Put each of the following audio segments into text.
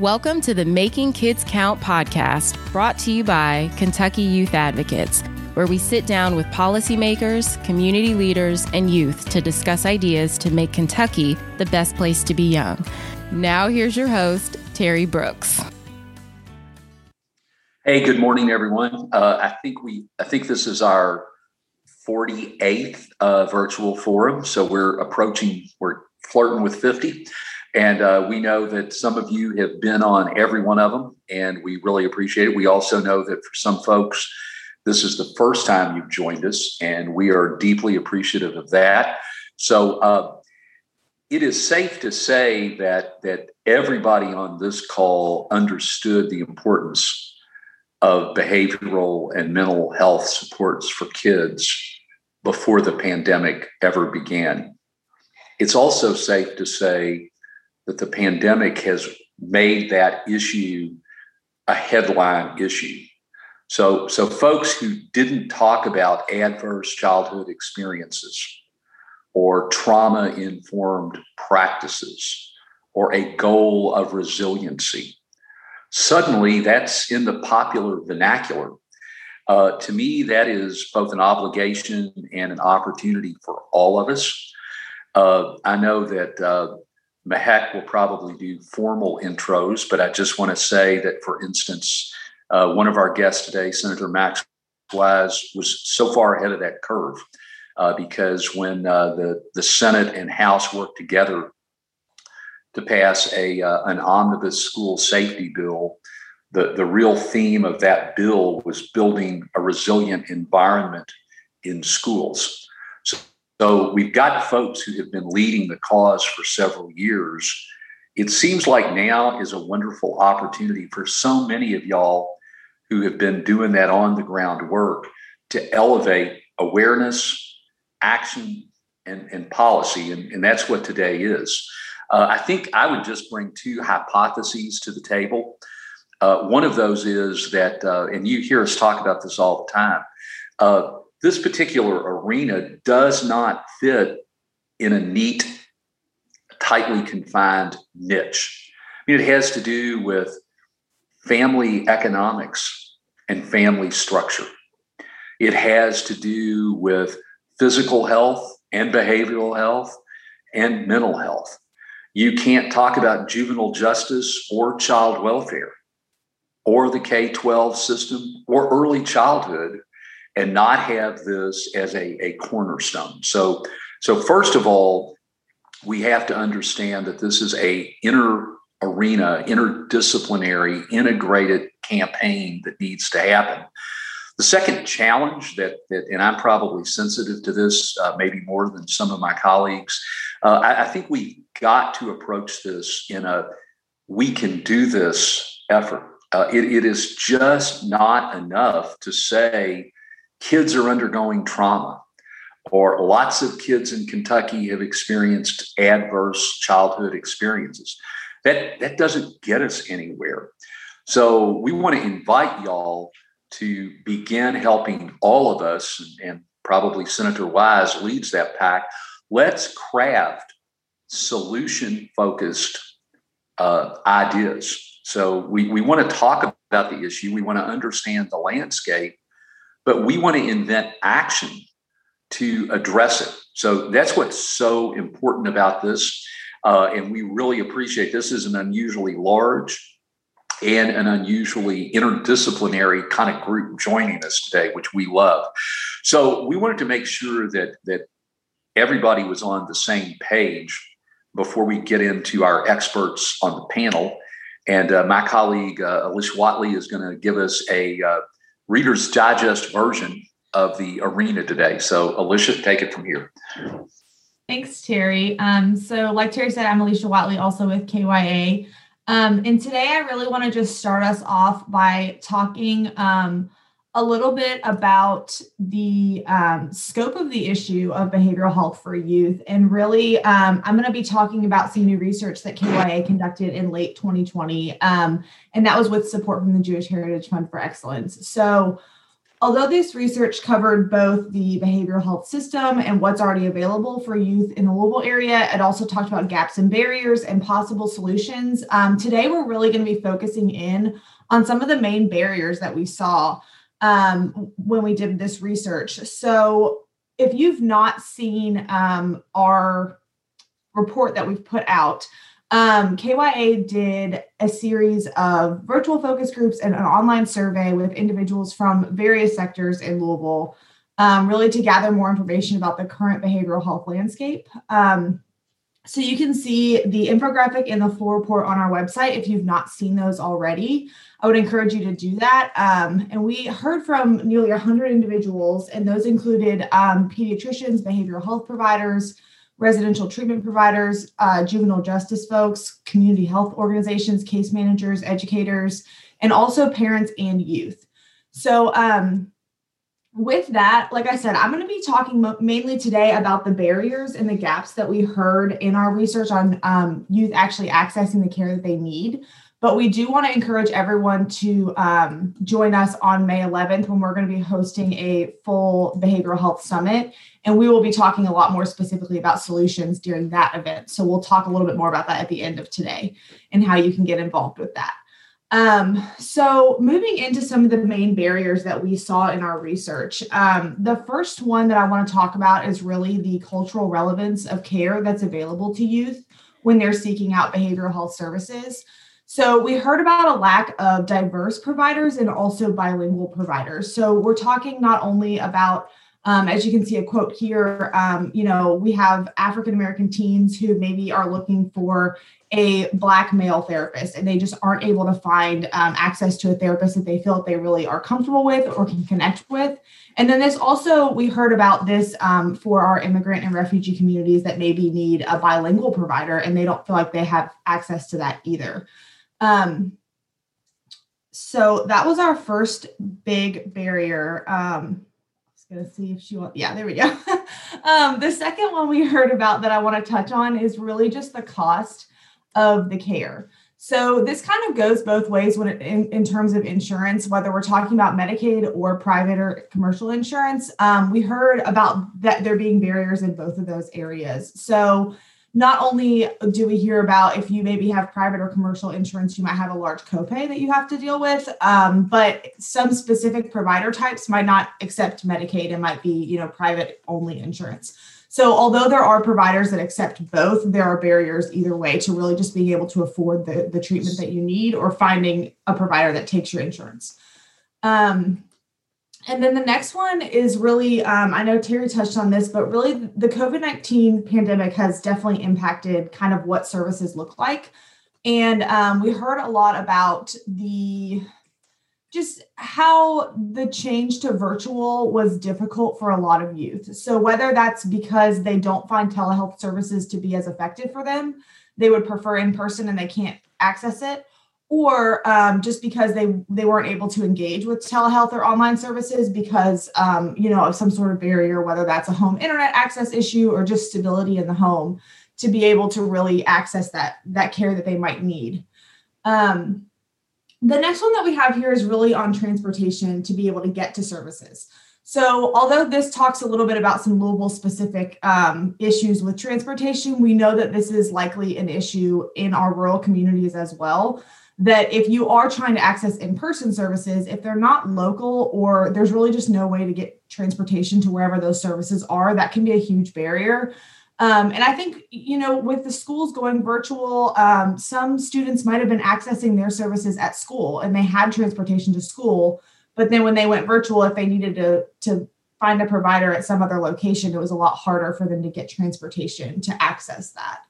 Welcome to the Making Kids Count podcast, brought to you by Kentucky Youth Advocates, where we sit down with policymakers, community leaders, and youth to discuss ideas to make Kentucky the best place to be young. Now, here's your host, Terry Brooks. Hey, good morning, everyone. Uh, I think we, I think this is our 48th uh, virtual forum, so we're approaching, we're flirting with 50. And uh, we know that some of you have been on every one of them, and we really appreciate it. We also know that for some folks, this is the first time you've joined us, and we are deeply appreciative of that. So uh, it is safe to say that that everybody on this call understood the importance of behavioral and mental health supports for kids before the pandemic ever began. It's also safe to say that the pandemic has made that issue a headline issue. So, so folks who didn't talk about adverse childhood experiences or trauma informed practices or a goal of resiliency, suddenly that's in the popular vernacular. Uh, to me, that is both an obligation and an opportunity for all of us. Uh, I know that uh, Mahek will probably do formal intros, but I just want to say that, for instance, uh, one of our guests today, Senator Max Wise, was so far ahead of that curve uh, because when uh, the the Senate and House worked together to pass a uh, an omnibus school safety bill, the the real theme of that bill was building a resilient environment in schools. So we've got folks who have been leading the cause for several years. It seems like now is a wonderful opportunity for so many of y'all who have been doing that on the ground work to elevate awareness, action, and, and policy. And, and that's what today is. Uh, I think I would just bring two hypotheses to the table. Uh, one of those is that, uh, and you hear us talk about this all the time, uh, this particular arena does not fit in a neat, tightly confined niche. I mean, it has to do with family economics and family structure. It has to do with physical health and behavioral health and mental health. You can't talk about juvenile justice or child welfare or the K 12 system or early childhood and not have this as a, a cornerstone. So, so first of all, we have to understand that this is a inner arena, interdisciplinary, integrated campaign that needs to happen. The second challenge that, that and I'm probably sensitive to this, uh, maybe more than some of my colleagues, uh, I, I think we got to approach this in a we can do this effort. Uh, it, it is just not enough to say kids are undergoing trauma, or lots of kids in Kentucky have experienced adverse childhood experiences. That, that doesn't get us anywhere. So we want to invite y'all to begin helping all of us, and probably Senator Wise leads that pack. Let's craft solution focused uh, ideas. So we, we want to talk about the issue, we want to understand the landscape, but we want to invent action to address it. So that's what's so important about this. Uh, and we really appreciate this is an unusually large and an unusually interdisciplinary kind of group joining us today, which we love. So we wanted to make sure that that everybody was on the same page before we get into our experts on the panel. And uh, my colleague uh, Alicia Watley is going to give us a uh, Reader's Digest version of the arena today. So, Alicia, take it from here. Thanks, Terry. Um, so, like Terry said, I'm Alicia Watley, also with KYA. Um, and today I really want to just start us off by talking um, a little bit about the um, scope of the issue of behavioral health for youth. And really, um, I'm going to be talking about some new research that KYA conducted in late 2020. Um, and that was with support from the Jewish Heritage Fund for Excellence. So, Although this research covered both the behavioral health system and what's already available for youth in the Louisville area, it also talked about gaps and barriers and possible solutions. Um, today, we're really going to be focusing in on some of the main barriers that we saw um, when we did this research. So, if you've not seen um, our report that we've put out, um, KYA did a series of virtual focus groups and an online survey with individuals from various sectors in Louisville, um, really to gather more information about the current behavioral health landscape. Um, so you can see the infographic in the full report on our website if you've not seen those already. I would encourage you to do that. Um, and we heard from nearly 100 individuals, and those included um, pediatricians, behavioral health providers, residential treatment providers, uh, juvenile justice folks, community health organizations, case managers, educators, and also parents and youth. So, um, with that, like I said, I'm going to be talking mainly today about the barriers and the gaps that we heard in our research on um, youth actually accessing the care that they need. But we do want to encourage everyone to um, join us on May 11th when we're going to be hosting a full behavioral health summit. And we will be talking a lot more specifically about solutions during that event. So we'll talk a little bit more about that at the end of today and how you can get involved with that. Um, so moving into some of the main barriers that we saw in our research, um, the first one that I want to talk about is really the cultural relevance of care that's available to youth when they're seeking out behavioral health services. So we heard about a lack of diverse providers and also bilingual providers. So we're talking not only about um, as you can see a quote here, um, you know, we have African American teens who maybe are looking for a black male therapist and they just aren't able to find um, access to a therapist that they feel that they really are comfortable with or can connect with. And then this also, we heard about this um, for our immigrant and refugee communities that maybe need a bilingual provider and they don't feel like they have access to that either. Um, so that was our first big barrier. Um, going to see if she wants, yeah, there we go. um, the second one we heard about that I want to touch on is really just the cost of the care. So this kind of goes both ways when it, in, in terms of insurance, whether we're talking about Medicaid or private or commercial insurance. Um, we heard about that there being barriers in both of those areas. So not only do we hear about if you maybe have private or commercial insurance, you might have a large copay that you have to deal with, um, but some specific provider types might not accept Medicaid and might be, you know, private only insurance. So, although there are providers that accept both, there are barriers either way to really just being able to afford the, the treatment that you need or finding a provider that takes your insurance. Um, and then the next one is really, um, I know Terry touched on this, but really the COVID 19 pandemic has definitely impacted kind of what services look like. And um, we heard a lot about the just how the change to virtual was difficult for a lot of youth. So, whether that's because they don't find telehealth services to be as effective for them, they would prefer in person and they can't access it, or um, just because they they weren't able to engage with telehealth or online services because um, you know of some sort of barrier whether that's a home internet access issue or just stability in the home to be able to really access that that care that they might need um, the next one that we have here is really on transportation to be able to get to services. So, although this talks a little bit about some Louisville specific um, issues with transportation, we know that this is likely an issue in our rural communities as well that if you are trying to access in-person services if they're not local or there's really just no way to get transportation to wherever those services are that can be a huge barrier um, and i think you know with the schools going virtual um, some students might have been accessing their services at school and they had transportation to school but then when they went virtual if they needed to to find a provider at some other location it was a lot harder for them to get transportation to access that.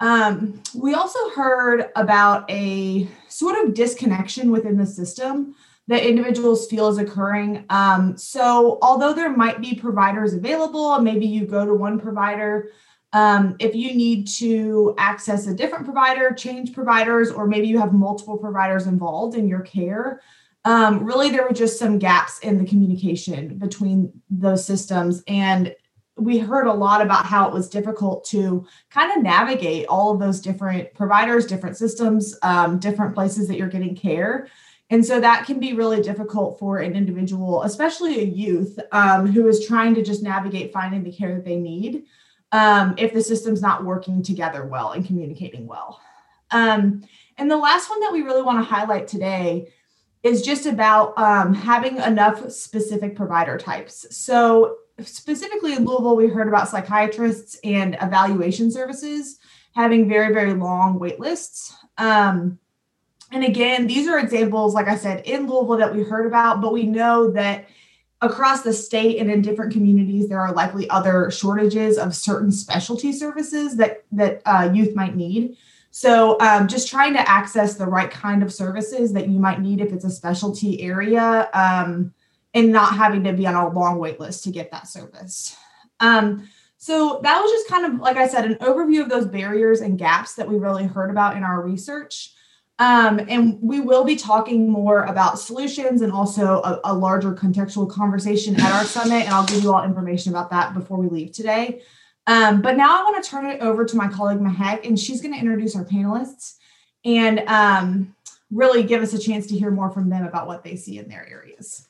Um, we also heard about a sort of disconnection within the system that individuals feel is occurring. Um, so, although there might be providers available, maybe you go to one provider. Um, if you need to access a different provider, change providers, or maybe you have multiple providers involved in your care, um, really there were just some gaps in the communication between those systems. And we heard a lot about how it was difficult to kind of navigate all of those different providers, different systems, um, different places that you're getting care. And so that can be really difficult for an individual, especially a youth um, who is trying to just navigate finding the care that they need um, if the system's not working together well and communicating well. Um, and the last one that we really want to highlight today is just about um, having enough specific provider types. So, specifically in Louisville, we heard about psychiatrists and evaluation services having very, very long wait lists. Um, and again, these are examples, like I said, in Louisville that we heard about, but we know that across the state and in different communities, there are likely other shortages of certain specialty services that that uh, youth might need. So, um, just trying to access the right kind of services that you might need if it's a specialty area, um, and not having to be on a long wait list to get that service. Um, so that was just kind of, like I said, an overview of those barriers and gaps that we really heard about in our research. Um, and we will be talking more about solutions and also a, a, larger contextual conversation at our summit. And I'll give you all information about that before we leave today. Um, but now I want to turn it over to my colleague Mahek, and she's going to introduce our panelists and um, really give us a chance to hear more from them about what they see in their areas.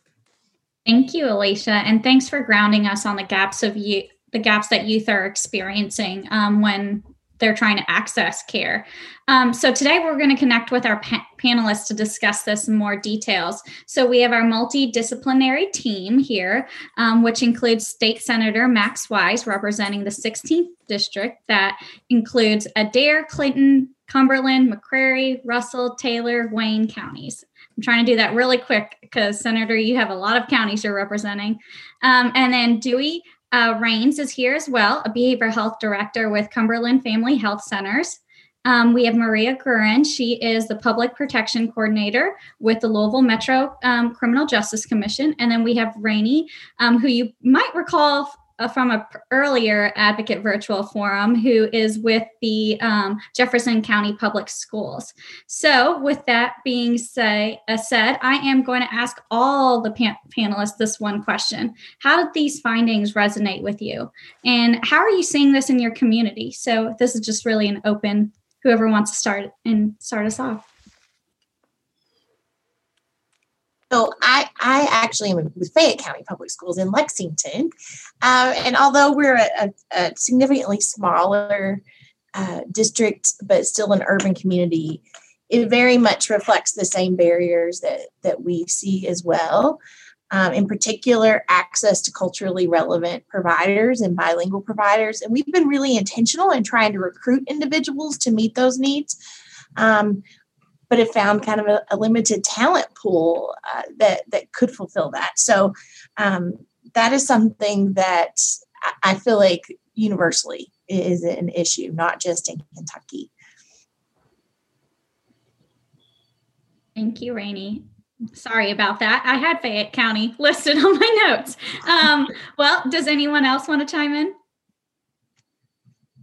Thank you, Alicia, and thanks for grounding us on the gaps of you, the gaps that youth are experiencing um, when they're trying to access care. Um, so today we're going to connect with our pa- panelists to discuss this in more details. So we have our multidisciplinary team here, um, which includes State Senator Max Wise representing the 16th district. That includes Adair, Clinton, Cumberland, McCreary, Russell, Taylor, Wayne counties. I'm trying to do that really quick because Senator, you have a lot of counties you're representing. Um, and then Dewey uh, Rains is here as well, a behavioral health director with Cumberland Family Health Centers. Um, we have Maria Gurin. She is the public protection coordinator with the Louisville Metro um, Criminal Justice Commission. And then we have Rainey, um, who you might recall from a earlier advocate virtual forum who is with the um, Jefferson County Public Schools. So, with that being say, uh, said, I am going to ask all the pan- panelists this one question: How did these findings resonate with you, and how are you seeing this in your community? So, this is just really an open. Whoever wants to start and start us off. So I, I actually am with Fayette County Public Schools in Lexington. Uh, and although we're a, a, significantly smaller uh, district, but still an urban community, it very much reflects the same barriers that, that we see as well. Um, in particular, access to culturally relevant providers and bilingual providers. And we've been really intentional in trying to recruit individuals to meet those needs. Um, but have found kind of a, a limited talent pool uh, that that could fulfill that. So um, that is something that I feel like universally is an issue, not just in Kentucky. Thank you, Rainey. Sorry about that. I had Fayette County listed on my notes. Um, well, does anyone else want to chime in?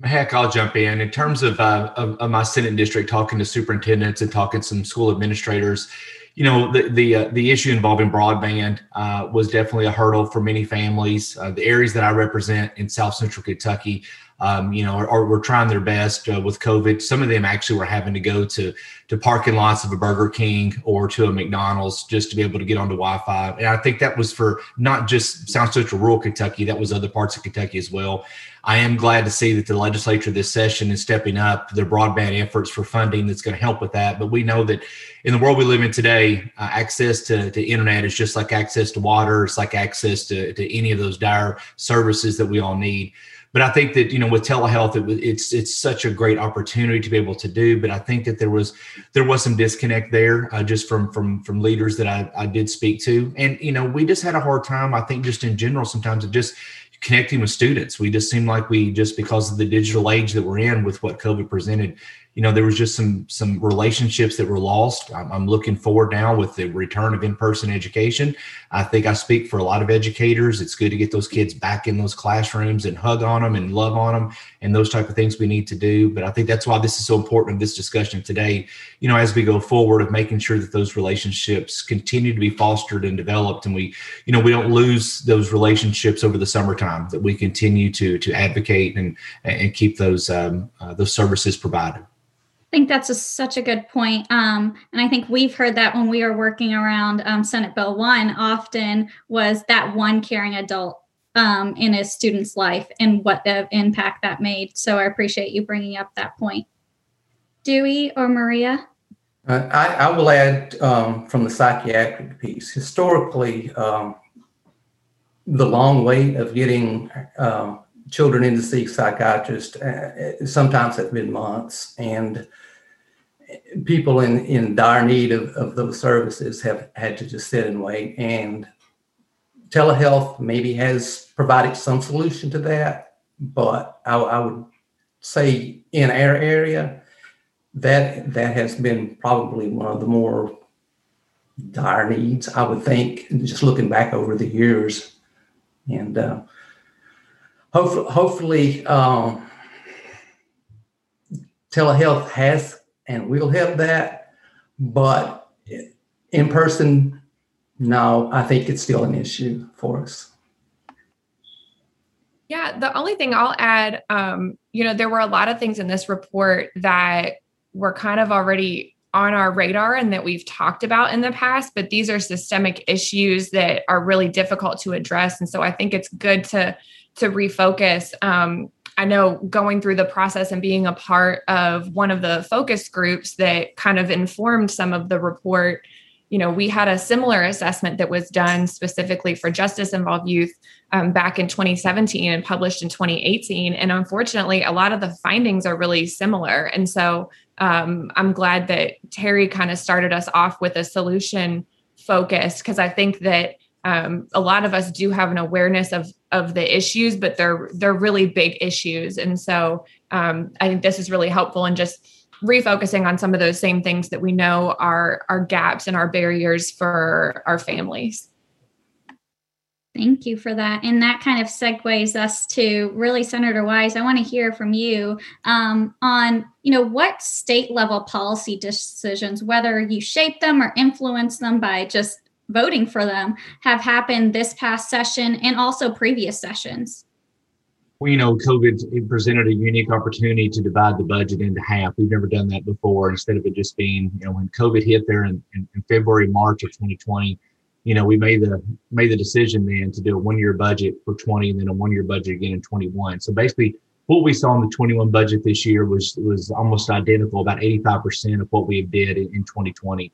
Heck, I'll jump in. In terms of, uh, of, of, my Senate district, talking to superintendents and talking to some school administrators, you know, the the uh, the issue involving broadband uh, was definitely a hurdle for many families. Uh, the areas that I represent in South Central Kentucky, um, you know, are, are, were trying their best uh, with COVID. Some of them actually were having to go to to parking lots of a Burger King or to a McDonald's just to be able to get onto Wi-Fi. And I think that was for not just South Central rural Kentucky; that was other parts of Kentucky as well. I am glad to see that the legislature this session is stepping up their broadband efforts for funding that's going to help with that. But we know that in the world we live in today, uh, access to, to internet is just like access to water. It's like access to, to any of those dire services that we all need. But I think that you know with telehealth, it, it's it's such a great opportunity to be able to do. But I think that there was there was some disconnect there, uh, just from from from leaders that I, I did speak to, and you know we just had a hard time. I think just in general sometimes just connecting with students. We just seem like we just because of the digital age that we're in with what COVID presented, you know, there was just some some relationships that were lost. I'm, I'm looking forward now with the return of in-person education. I think I speak for a lot of educators. It's good to get those kids back in those classrooms and hug on them and love on them and those type of things we need to do. But I think that's why this is so important in this discussion today. You know, as we go forward of making sure that those relationships continue to be fostered and developed, and we, you know, we don't lose those relationships over the summertime. That we continue to to advocate and and keep those um, uh, those services provided. Think that's a, such a good point. Um, and I think we've heard that when we were working around um, Senate Bill 1 often was that one caring adult um, in a student's life and what the impact that made. So I appreciate you bringing up that point. Dewey or Maria? Uh, I, I, will add um, from the psychiatric piece. Historically, um, the long wait of getting um, children in to see psychiatrists uh, sometimes have been months, and people in, in dire need of, of those services have had to just sit and wait. And telehealth maybe has provided some solution to that, but I, I would say in our area, that that has been probably one of the more dire needs. I would think, just looking back over the years, and uh, hopefully, hopefully, um, telehealth has and we'll have that, but in person, no, I think it's still an issue for us. Yeah, the only thing I'll add, um, you know, there were a lot of things in this report that were kind of already on our radar and that we've talked about in the past, but these are systemic issues that are really difficult to address. And so I think it's good to to refocus. Um, I know going through the process and being a part of one of the focus groups that kind of informed some of the report you know, we had a similar assessment that was done specifically for justice involved youth um, back in 2017 and published in 2018. And unfortunately, a lot of the findings are really similar. And so um, I'm glad that Terry kind of started us off with a solution focus because I think that um, a lot of us do have an awareness of of the issues, but they're they're really big issues. And so um, I think this is really helpful in just refocusing on some of those same things that we know are are gaps and our barriers for our families. Thank you for that. And that kind of segues us to really Senator Wise. I want to hear from you um, on, you know, what state level policy decisions, whether you shape them or influence them by just voting for them, have happened this past session and also previous sessions well, you know, COVID presented a unique opportunity to divide the budget into half. We've never done that before. Instead of it just being, you know, when COVID hit there in, in, in February, March of 2020, you know, we made the made the decision then to do a one year budget for 20 and then a one year budget again in 21. So basically, what we saw in the 21 budget this year was was almost identical, about 85% of what we did in, in 2020.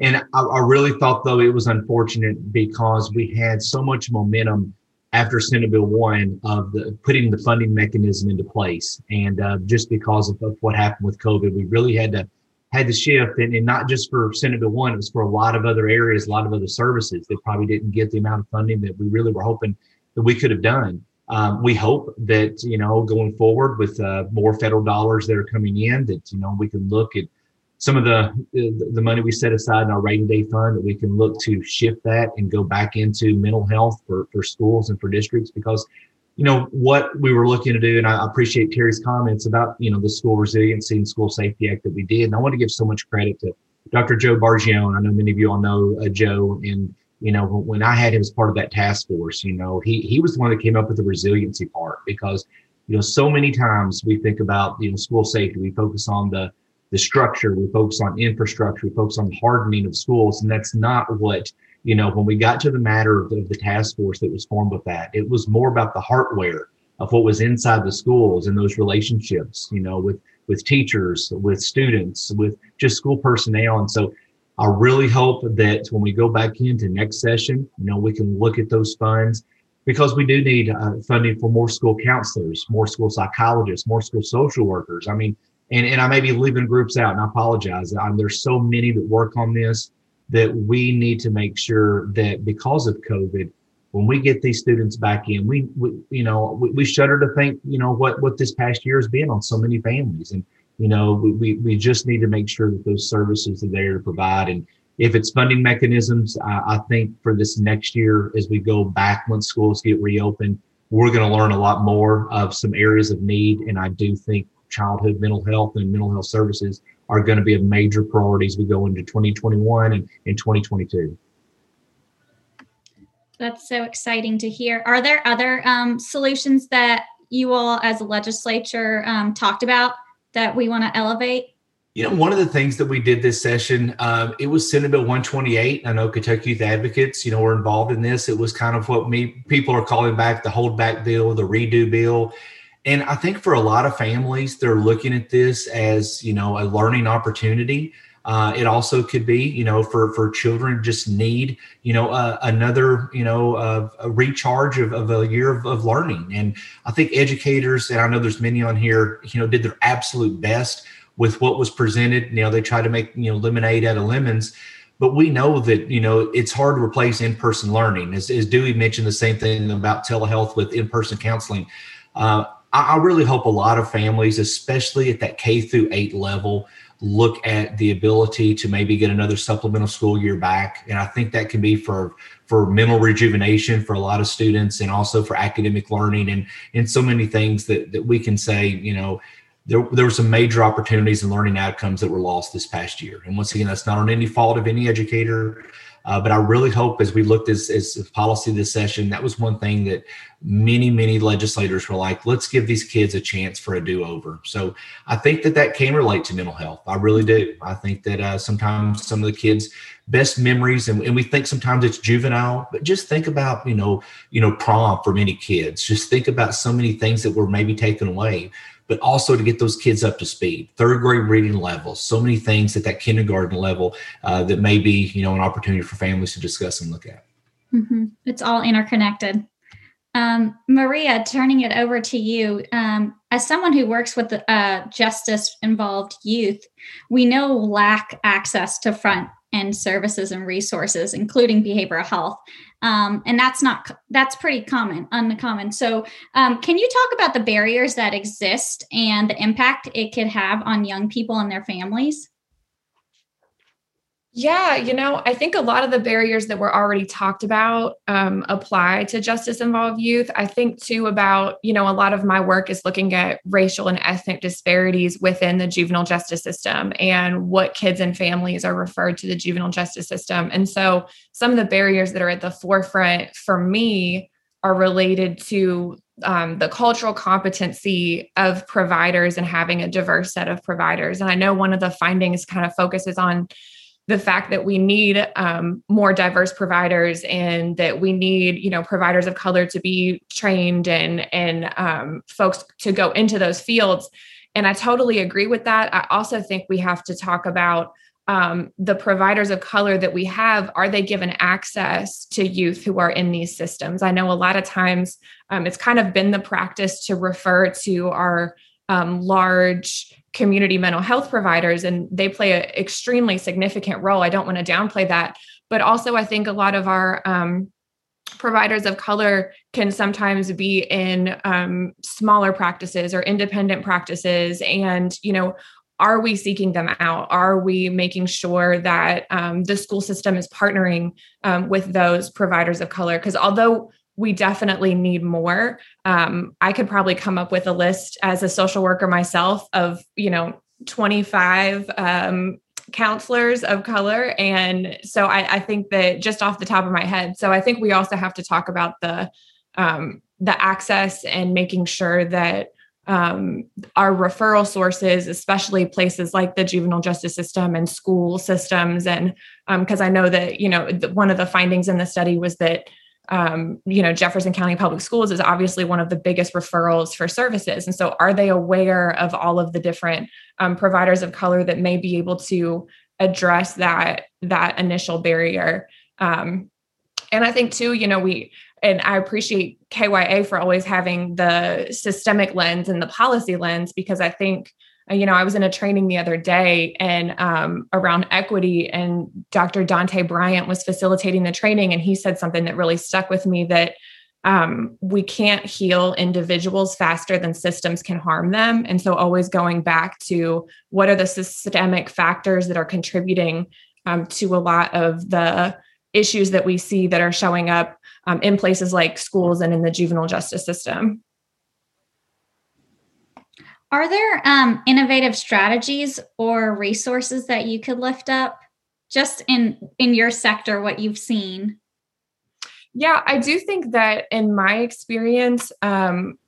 And I, I really thought though it was unfortunate because we had so much momentum after Senate Bill one of the putting the funding mechanism into place, and uh, just because of, of, what happened with COVID, we really had to had to shift, and, and, not just for Senate Bill one, it was for a lot of other areas, a lot of other services that probably didn't get the amount of funding that we really were hoping that we could have done. Um, we hope that you know going forward with uh, more federal dollars that are coming in, that you know we can look at some of the, the, money we set aside in our rainy day fund that we can look to shift that and go back into mental health for, for schools and for districts because you know what we were looking to do and i appreciate terry's comments about you know the school resiliency and school safety act that we did. And i want to give so much credit to dr joe bargione. I know many of you all know uh, joe. And you know when i had him as part of that task force you know he he was the one that came up with the resiliency part because you know so many times we think about you know school safety. We focus on the the structure, we focus on infrastructure, we focus on hardening of schools. And that's not what, you know, when we got to the matter of the, of the task force that was formed with that, it was more about the hardware of what was inside the schools and those relationships, you know, with with teachers, with students, with just school personnel. And so I really hope that when we go back into next session, you know, we can look at those funds because we do need uh, funding for more school counselors, more school psychologists, more school social workers. I mean, and, and I may be leaving groups out, and I apologize. I'm, there's so many that work on this that we need to make sure that because of COVID, when we get these students back in, we, we you know, we, we, shudder to think, you know, what what this past year has been on so many families, and you know, we, we just need to make sure that those services are there to provide. And if it's funding mechanisms, I, I think for this next year, as we go back when schools get reopened, we're going to learn a lot more of some areas of need, and I do think childhood mental health and mental health services are going to be a major priority as we go into 2021 and in 2022. That's so exciting to hear. Are there other um, solutions that you all, as a legislature, um, talked about that we want to elevate? You know, one of the things that we did this session, uh, it was Senate Bill 128. I know Kentucky Youth Advocates, you know, were involved in this. It was kind of what me people are calling back the hold back bill, the redo bill. And I think for a lot of families, they're looking at this as, you know, a learning opportunity. Uh, it also could be, you know, for for children just need, you know, uh, another, you know, uh, a recharge of, of a year of, of learning. And I think educators, and I know there's many on here, you know, did their absolute best with what was presented. You know, they try to make, you know, lemonade out of lemons. But we know that, you know, it's hard to replace in-person learning. As, as Dewey mentioned the same thing about telehealth with in-person counseling. Uh, I, I really hope a lot of families, especially at that K through eight level, look at the ability to maybe get another supplemental school year back. And I think that can be for for mental rejuvenation for a lot of students and also for academic learning and and so many things that that we can say, you know, there, there were some major opportunities and learning outcomes that were lost this past year. And once again, that's not on any fault of any educator. Uh, but I really hope as we looked as, as policy this session, that was one thing that many, many legislators were like, let's give these kids a chance for a do over. So I think that that can relate to mental health. I really do. I think that uh, sometimes some of the kids' best memories, and, and we think sometimes it's juvenile, but just think about, you know, you know, prom for many kids. Just think about so many things that were maybe taken away but also to get those kids up to speed. Third grade reading levels, so many things at that kindergarten level uh, that may be, you know, an opportunity for families to discuss and look at. Mm-hmm. It's all interconnected. Um, Maria, turning it over to you. Um, as someone who works with uh, justice involved youth, we know lack access to front end services and resources, including behavioral health um, and that's not that's pretty common uncommon. So um, can you talk about the barriers that exist and the impact it could have on young people and their families yeah, you know, I think a lot of the barriers that were already talked about um, apply to justice involved youth. I think too about, you know, a lot of my work is looking at racial and ethnic disparities within the juvenile justice system and what kids and families are referred to the juvenile justice system. And so some of the barriers that are at the forefront for me are related to um, the cultural competency of providers and having a diverse set of providers. And I know one of the findings kind of focuses on the fact that we need um, more diverse providers and that we need you know providers of color to be trained and and um, folks to go into those fields. And i totally agree with that. I also think we have to talk about um, the providers of color that we have. Are they given access to youth who are in these systems? I know a lot of times um, it's kind of been the practice to refer to our um, large community mental health providers and they play an extremely significant role. I don't want to downplay that but also i think a lot of our um, providers of color can sometimes be in um, smaller practices or independent practices and you know are we seeking them out? Are we making sure that um, the school system is partnering um, with those providers of color? Because although we definitely need more. Um, I could probably come up with a list as a social worker myself of, you know, 25 um, counselors of color. And so I, I, think that just off the top of my head, so I think we also have to talk about the um, the access and making sure that um, our referral sources, especially places like the juvenile justice system and school systems, and because um, I know that you know one of the findings in the study was that um, you know, Jefferson County Public Schools is obviously one of the biggest referrals for services. And so, are they aware of all of the different um, providers of color that may be able to address that that initial barrier? Um, and I think too, you know, we and I appreciate KYA for always having the systemic lens and the policy lens because I think you know, I was in a training the other day and um, around equity, and Dr. Dante Bryant was facilitating the training, and he said something that really stuck with me that um, we can't heal individuals faster than systems can harm them. And so, always going back to what are the systemic factors that are contributing um, to a lot of the issues that we see that are showing up um, in places like schools and in the juvenile justice system. Are there um, innovative strategies or resources that you could lift up just in in your sector what you've seen? Yeah, I do think that in my experience, um,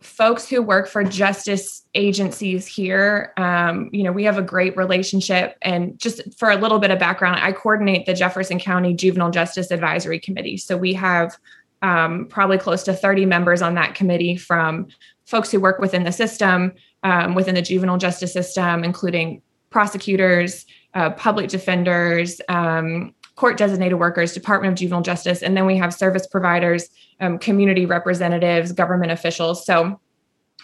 folks who work for justice agencies here, um, you know, we have a great relationship. And just for a little bit of background, I coordinate the Jefferson County Juvenile Justice Advisory Committee. So we have um, probably close to 30 members on that committee from folks who work within the system, um, within the juvenile justice system, including prosecutors, uh, public defenders, um, court designated workers, Department of Juvenile Justice, and then we have service providers, um, community representatives, government officials. So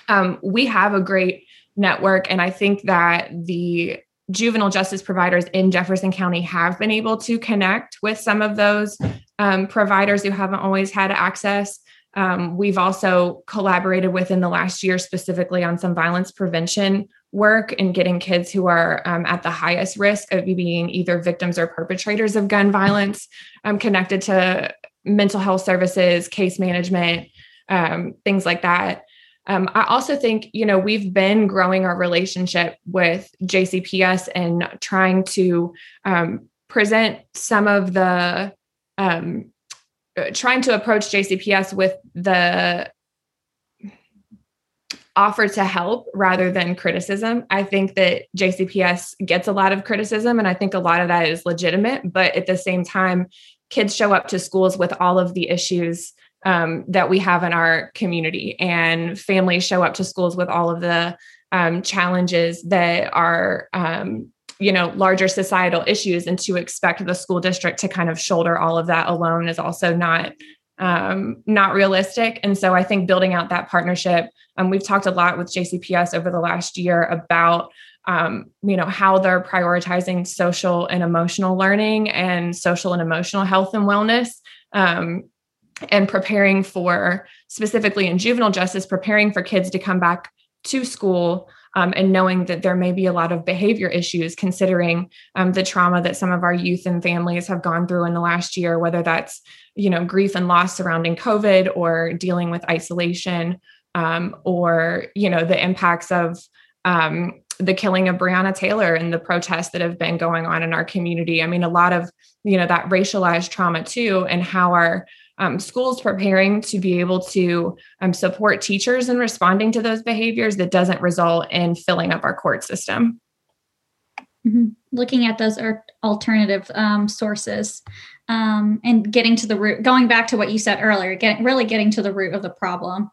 um, we have a great network, and I think that the juvenile justice providers in Jefferson County have been able to connect with some of those um, providers who haven't always had access. Um, we've also collaborated within the last year specifically on some violence prevention work and getting kids who are um, at the highest risk of being either victims or perpetrators of gun violence um, connected to mental health services, case management, um, things like that. Um, I also think, you know, we've been growing our relationship with JCPS and trying to um, present some of the, um, trying to approach JCPS with the offer to help rather than criticism. I think that JCPS gets a lot of criticism, and I think a lot of that is legitimate. But at the same time, kids show up to schools with all of the issues um, that we have in our community, and families show up to schools with all of the um, challenges that are. Um, you know larger societal issues and to expect the school district to kind of shoulder all of that alone is also not um, not realistic. And so I think building out that partnership, um, we've talked a lot with JCPS over the last year about um, you know how they're prioritizing social and emotional learning and social and emotional health and wellness um, and preparing for specifically in juvenile justice preparing for kids to come back to school um, and knowing that there may be a lot of behavior issues considering um, the trauma that some of our youth and families have gone through in the last year whether that's you know grief and loss surrounding covid or dealing with isolation um, or you know the impacts of um, the killing of breonna taylor and the protests that have been going on in our community. I mean a lot of you know that racialized trauma too and how our um, schools preparing to be able to um, support teachers in responding to those behaviors that doesn't result in filling up our court system. Mm-hmm. Looking at those alternative um, sources um, and getting to the root, going back to what you said earlier, getting really getting to the root of the problem.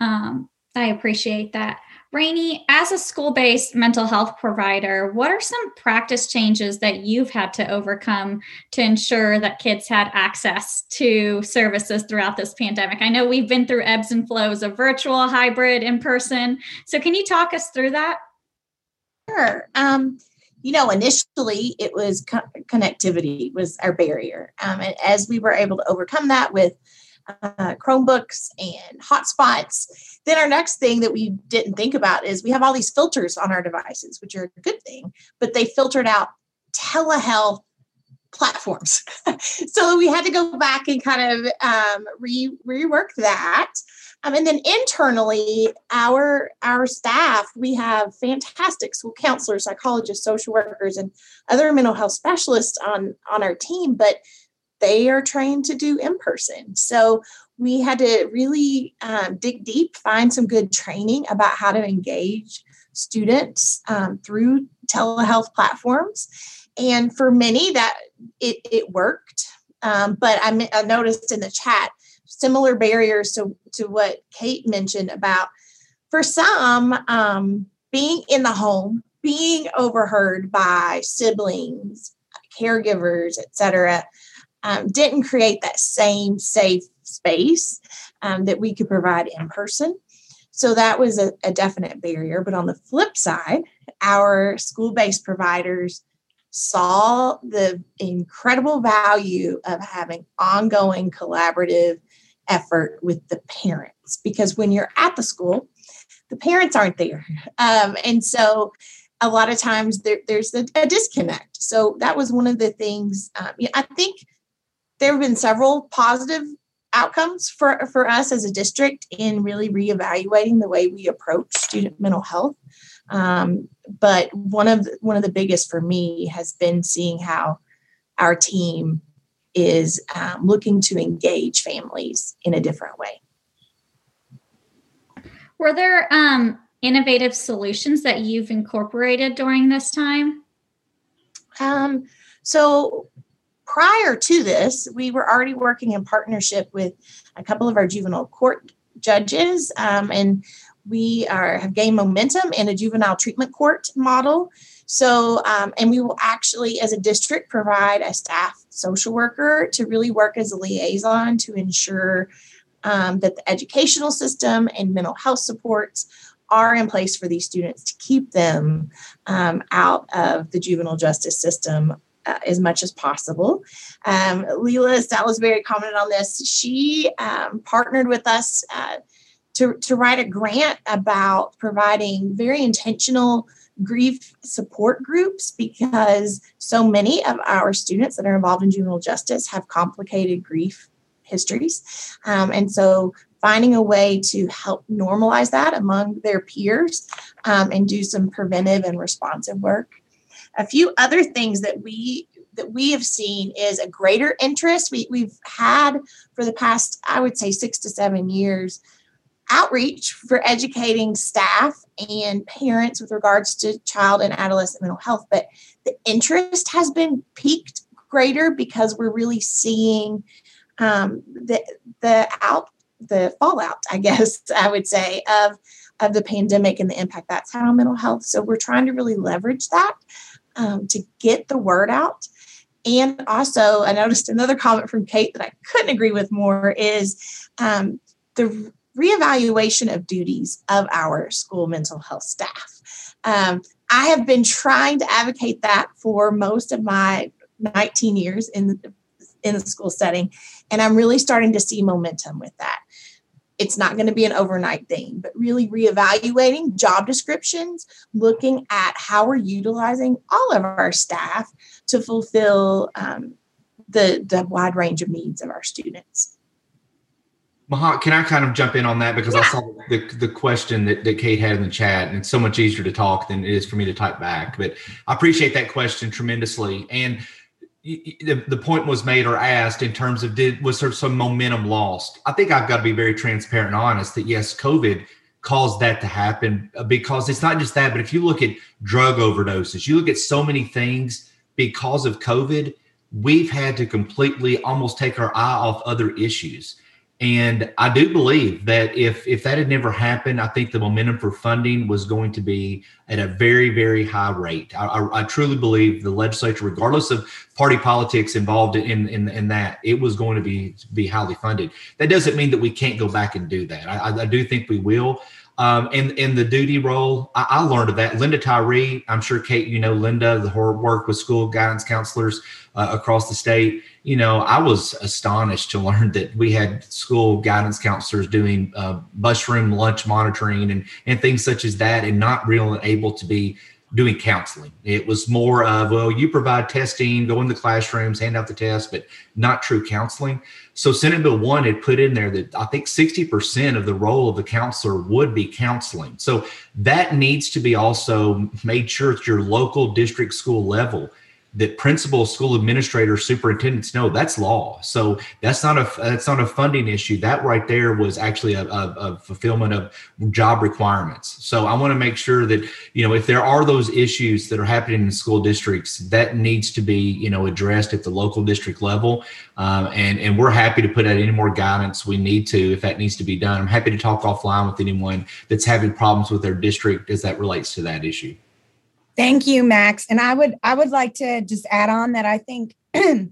Um, I appreciate that. Rainey, as a school based mental health provider, what are some practice changes that you've had to overcome to ensure that kids had access to services throughout this pandemic? I know we've been through ebbs and flows of virtual, hybrid, in person. So, can you talk us through that? Sure. Um, you know, initially it was co- connectivity was our barrier, um, and as we were able to overcome that with uh, Chromebooks and hotspots. Then our next thing that we didn't think about is we have all these filters on our devices, which are a good thing, but they filtered out telehealth platforms. so we had to go back and kind of um, re- rework that. Um, and then internally, our our staff, we have fantastic school counselors, psychologists, social workers, and other mental health specialists on on our team. But they are trained to do in person. So we had to really um, dig deep, find some good training about how to engage students um, through telehealth platforms. And for many, that it, it worked. Um, but I, noticed in the chat similar barriers to, to what Kate mentioned about for some, um, being in the home, being overheard by siblings, caregivers, et cetera, um, didn't create that same safe space um, that we could provide in person. So that was a, a definite barrier. But on the flip side, our school based providers saw the incredible value of having ongoing collaborative effort with the parents because when you're at the school, the parents aren't there. Um, and so a lot of times there, there's a, a, disconnect. So that was one of the things um, I think there have been several positive outcomes for, for us as a district in really reevaluating the way we approach student mental health. Um, but one of the, one of the biggest for me has been seeing how our team is um, looking to engage families in a different way. Were there um, innovative solutions that you've incorporated during this time? Um, so prior to this, we were already working in partnership with a couple of our juvenile court judges, um, and we are have gained momentum in a juvenile treatment court model. So, um, and we will actually, as a district, provide a staff social worker to really work as a liaison to ensure um, that the educational system and mental health supports are in place for these students to keep them um, out of the juvenile justice system uh, as much as possible. Um, Leela Salisbury commented on this. She um, partnered with us uh, to, to write a grant about providing very intentional grief support groups because so many of our students that are involved in juvenile justice have complicated grief histories. Um, and so finding a way to help normalize that among their peers um, and do some preventive and responsive work. A few other things that we that we have seen is a greater interest. We, we've had for the past, I would say, six to seven years, outreach for educating staff and parents with regards to child and adolescent mental health. But the interest has been peaked greater because we're really seeing um, the the out the fallout, I guess I would say, of of the pandemic and the impact that's had on mental health. So we're trying to really leverage that um, to get the word out. And also, I noticed another comment from Kate that I couldn't agree with more is um, the reevaluation of duties of our school mental health staff. Um, I have been trying to advocate that for most of my 19 years in the, in the school setting, and I'm really starting to see momentum with that. It's not going to be an overnight thing, but really reevaluating job descriptions, looking at how we're utilizing all of our staff to fulfill um, the, the wide range of needs of our students. Mahak, can I kind of jump in on that because yeah. I saw the, the question that, that Kate had in the chat, and it's so much easier to talk than it is for me to type back. But I appreciate that question tremendously. And the, the point was made or asked in terms of did was there some momentum lost? I think I've got to be very transparent and honest that yes, COVID caused that to happen uh, because it's not just that, but if you look at drug overdoses, you look at so many things because of COVID, we've had to completely almost take our eye off other issues and I do believe that if if that had never happened, I think the momentum for funding was going to be at a very very high rate. I, I, I truly believe the legislature, regardless of party politics involved in, in in that, it was going to be be highly funded. That doesn't mean that we can't go back and do that. I, I do think we will. Um, and in the duty role, I, I, learned of that. Linda Tyree, I'm sure Kate, you know Linda, the work with school guidance counselors uh, across the state. You know, I was astonished to learn that we had school guidance counselors doing uh, bus room lunch monitoring and and things such as that, and not really able to be doing counseling. It was more of, well, you provide testing, go in the classrooms, hand out the test, but not true counseling. So Senate Bill 1 had put in there that I think 60% of the role of the counselor would be counseling. So that needs to be also made sure at your local district school level that principals, school administrators, superintendents know that's law. So that's not a that's not a funding issue. That right there was actually a, a, a, fulfillment of job requirements. So I want to make sure that you know if there are those issues that are happening in school districts, that needs to be you know addressed at the local district level. Um, and and we're happy to put out any more guidance we need to if that needs to be done. I'm happy to talk offline with anyone that's having problems with their district as that relates to that issue. Thank you, Max. And I would I would like to just add on that I think on,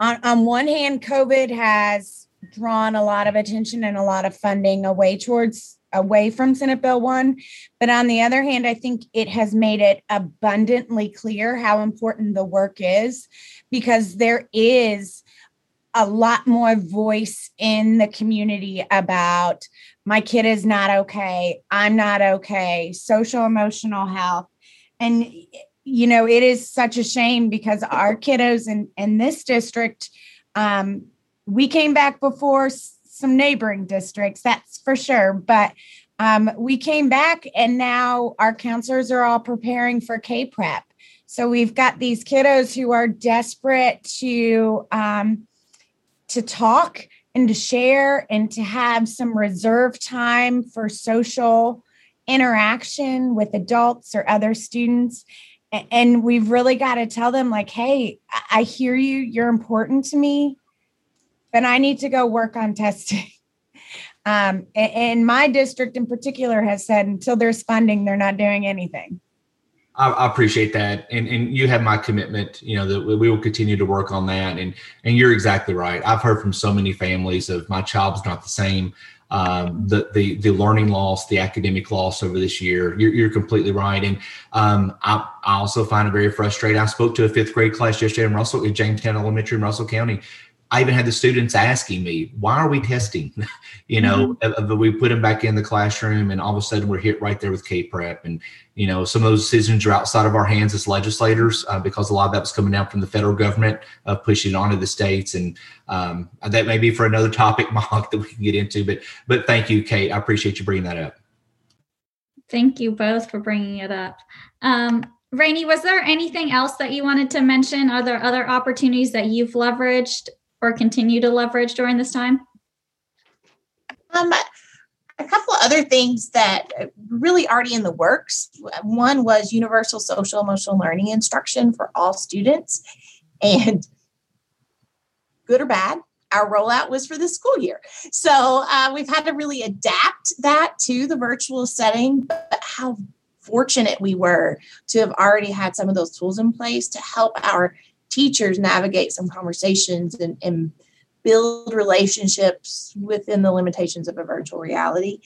on one hand, COVID has drawn a lot of attention and a lot of funding away towards away from Senate Bill 1. But on the other hand, I think it has made it abundantly clear how important the work is because there is a lot more voice in the community about my kid is not okay, I'm not okay, social emotional health and you know it is such a shame because our kiddos in in this district um, we came back before some neighboring districts that's for sure but um, we came back and now our counselors are all preparing for k prep so we've got these kiddos who are desperate to um, to talk and to share and to have some reserve time for social interaction with adults or other students and we've really got to tell them like hey i hear you you're important to me but i need to go work on testing um, and, my district in particular has said until there's funding they're not doing anything I, appreciate that, and and you have my commitment. You know that we will continue to work on that, and and you're exactly right. I've heard from so many families of my child's not the same. Um, the the the learning loss, the academic loss over this year. You're, you're completely right, and um, I, I also find it very frustrating. I spoke to a fifth grade class yesterday in Russell, in Jamestown Elementary in Russell County, I even had the students asking me, why are we testing? you know, mm-hmm. we put them back in the classroom and all of a sudden we're hit right there with K prep. And, you know, some of those decisions are outside of our hands as legislators uh, because a lot of that was coming down from the federal government of uh, pushing it onto the states. And um, that may be for another topic, Mark, that we can get into. But, but thank you, Kate. I appreciate you bringing that up. Thank you both for bringing it up. Um, Rainey, was there anything else that you wanted to mention? Are there other opportunities that you've leveraged or continue to leverage during this time? Um, a couple other things that really already in the works. One was universal social emotional learning instruction for all students. And good or bad, our rollout was for the school year. So uh, we've had to really adapt that to the virtual setting. But how fortunate we were to have already had some of those tools in place to help our teachers navigate some conversations and, and build relationships within the limitations of a virtual reality.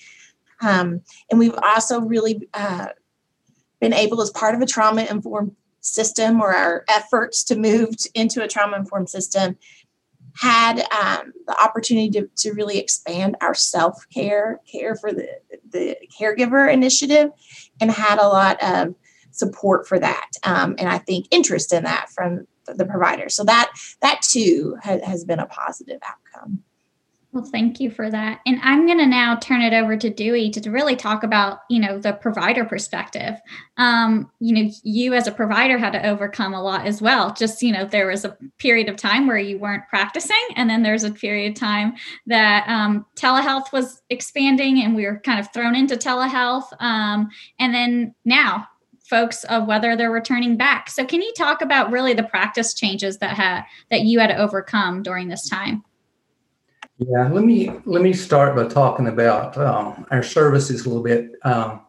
Um, and we've also really uh, been able, as part of a trauma informed system or our efforts to move into a trauma informed system, had um, the opportunity to, to really expand our self care, care for the, the caregiver initiative, and had a lot of support for that. Um, and I think interest in that from the provider. So that that too has, has been a positive outcome. Well, thank you for that. And I'm going to now turn it over to Dewey to really talk about, you know, the provider perspective. Um, you know, you as a provider had to overcome a lot as well. Just, you know, there was a period of time where you weren't practicing, and then there's a period of time that um, telehealth was expanding, and we were kind of thrown into telehealth. Um, and then now folks of whether they're returning back. So can you talk about really the practice changes that that you had to overcome during this time? Yeah, let me let me start by talking about um, our services a little bit. Um,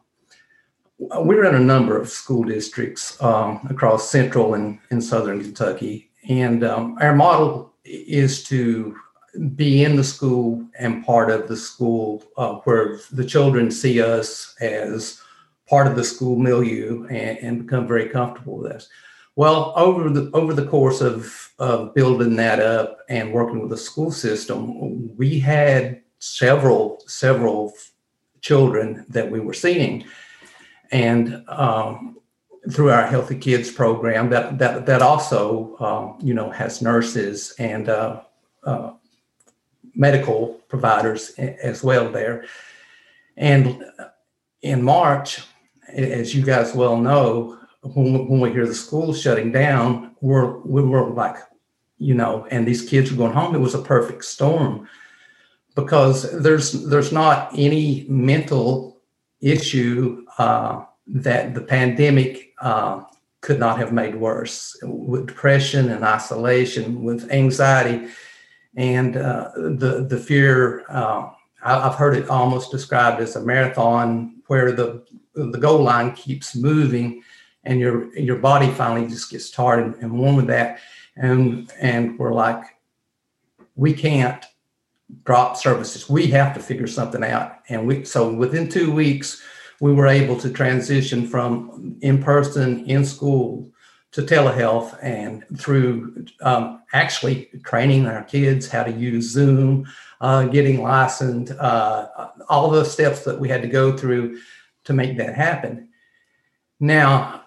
we're in a number of school districts um, across central and, and southern Kentucky, and um, our model is to be in the school and part of the school uh, where the children see us as part of the school milieu and, and become very comfortable with this. Well, over the over the course of of building that up and working with the school system, we had several several children that we were seeing, and um, through our Healthy Kids program, that that that also um, you know has nurses and uh, uh, medical providers as well there, and in March as you guys well know, when, when we hear the schools shutting down, we're we were like, you know, and these kids are going home. It was a perfect storm because there's there's not any mental issue uh, that the pandemic uh, could not have made worse with depression and isolation, with anxiety, and uh, the the fear. Uh, I've heard it almost described as a marathon where the the goal line keeps moving and your your body finally just gets tired and, and warm with that. And and we're like we can't drop services we have to figure something out. And we so within two weeks we were able to transition from in person in school to telehealth and through um, actually training our kids how to use zoom uh, getting licensed uh, all the steps that we had to go through to make that happen. Now,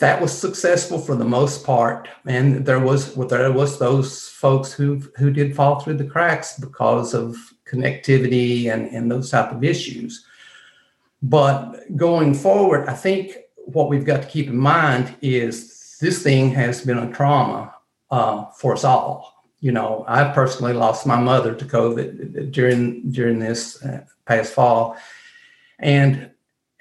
that was successful for the most part, and there was there was those folks who who did fall through the cracks because of connectivity and, and those type of issues. But going forward, I think what we've got to keep in mind is this thing has been a trauma uh, for us all. you know, I personally lost my mother to COVID during during this uh, past fall, and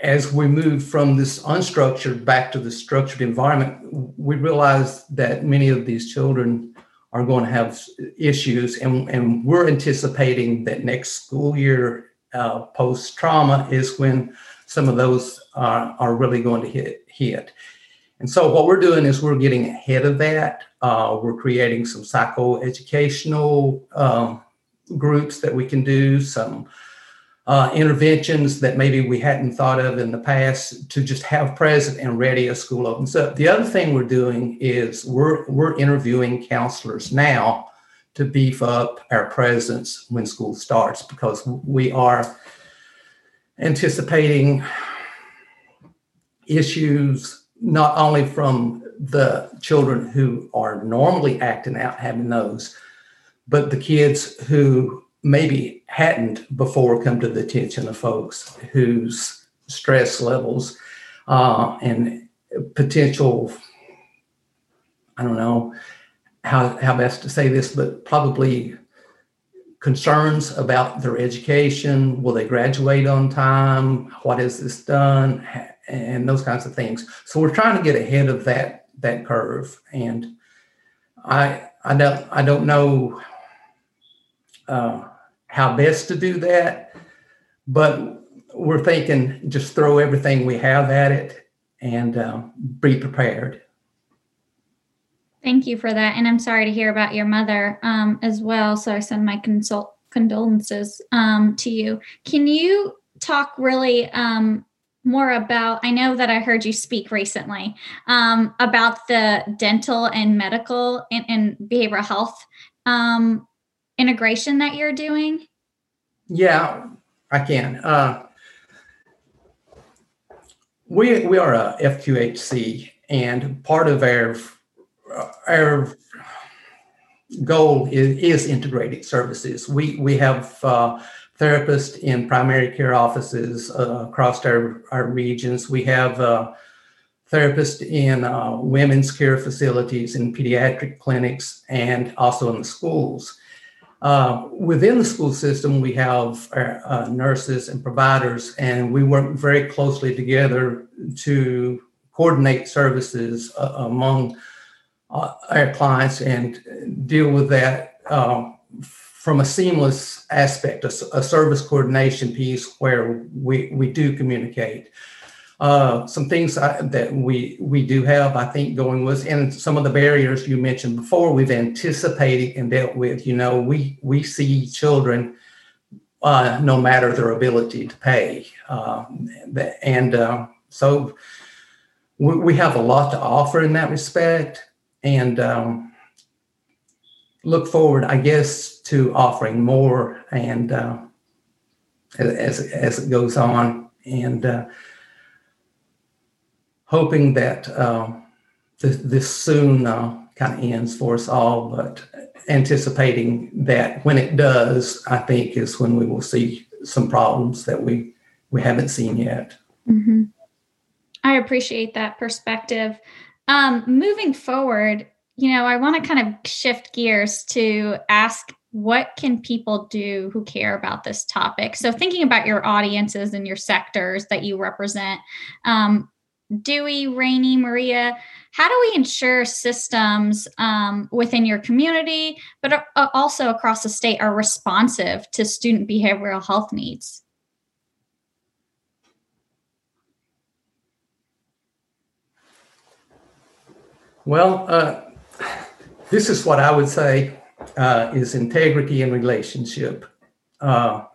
as we move from this unstructured back to the structured environment, we realize that many of these children are going to have issues, and, and we're anticipating that next school year, uh, post trauma, is when some of those are, are really going to hit hit. And so what we're doing is we're getting ahead of that. Uh, we're creating some psychoeducational um, groups that we can do, some uh, interventions that maybe we hadn't thought of in the past to just have present and ready as school opens up. The other thing we're doing is we're we're interviewing counselors now to beef up our presence when school starts because we are anticipating issues not only from the children who are normally acting out having those but the kids who maybe hadn't before come to the attention of folks whose stress levels uh, and potential i don't know how, how best to say this but probably concerns about their education. Will they graduate on time? What is this done? And those kinds of things. So we're trying to get ahead of that that curve. And i i don't i don't know uh, how best to do that. But we're thinking just throw everything we have at it and um, be prepared. Thank you for that. And I'm sorry to hear about your mother um, as well. So I send my consult- condolences um, to you. Can you talk really um, more about? I know that I heard you speak recently um, about the dental and medical and, and behavioral health um, integration that you're doing? Yeah, I can. Uh, we we are a FQHC, and part of our our goal is, is integrated services. We we have uh, therapists in primary care offices uh, across our, our regions. We have uh, therapists in women's care facilities, in pediatric clinics, and also in the schools. Uh, within the school system, we have our, uh, nurses and providers, and we work very closely together to coordinate services uh, among uh, our clients and deal with that um, from a seamless aspect, a, a, service coordination piece where we, we do communicate. Uh, some things I, that we we do have, I think, going with, and some of the barriers you mentioned before, we've anticipated and dealt with. You know, we we see children, uh, no matter their ability to pay, uh, and uh, so we, we, have a lot to offer in that respect, and um, look forward, I guess, to offering more and uh, as as it goes on, and uh, hoping that this, this, soon uh, kind of ends for us all, but anticipating that when it does, I think is when we will see some problems that we we haven't seen yet. Mm-hmm. I appreciate that perspective. Um, moving forward, you know, I want to kind of shift gears to ask what can people do who care about this topic so thinking about your audiences and your sectors that you represent um, Dewey, Rainey, Maria, how do we ensure systems um, within your community, but uh, also across the state, are responsive to student behavioral health needs? Well, uh, this is what I would say uh, is integrity and relationship. Uh,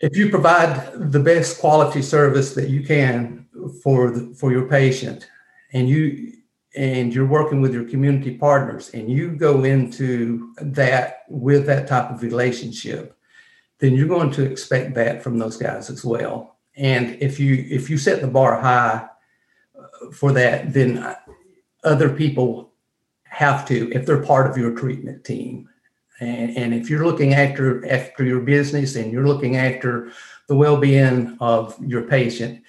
if you provide the best quality service that you can for the, for your patient. And you and you're working with your community partners and you go into that with that type of relationship then you're going to expect that from those guys as well. And if you if you set the bar high uh, for that then other people have to if they're part of your treatment team. And, and if you're looking after after your business and you're looking after the well-being of your patient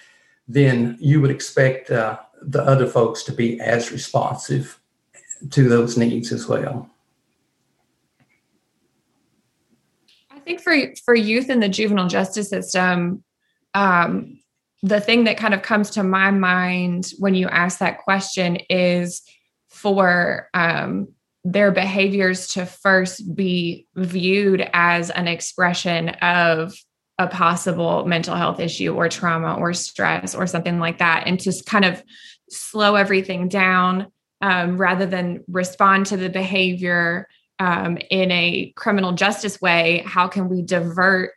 then you would expect uh, the other folks to be as responsive to those needs as well. I think for for youth in the juvenile justice system, um, the thing that kind of comes to my mind when you ask that question is for um, their behaviors to first be viewed as an expression of a possible mental health issue or trauma or stress or something like that, and just kind of slow everything down um, rather than respond to the behavior um, in a criminal justice way. How can we divert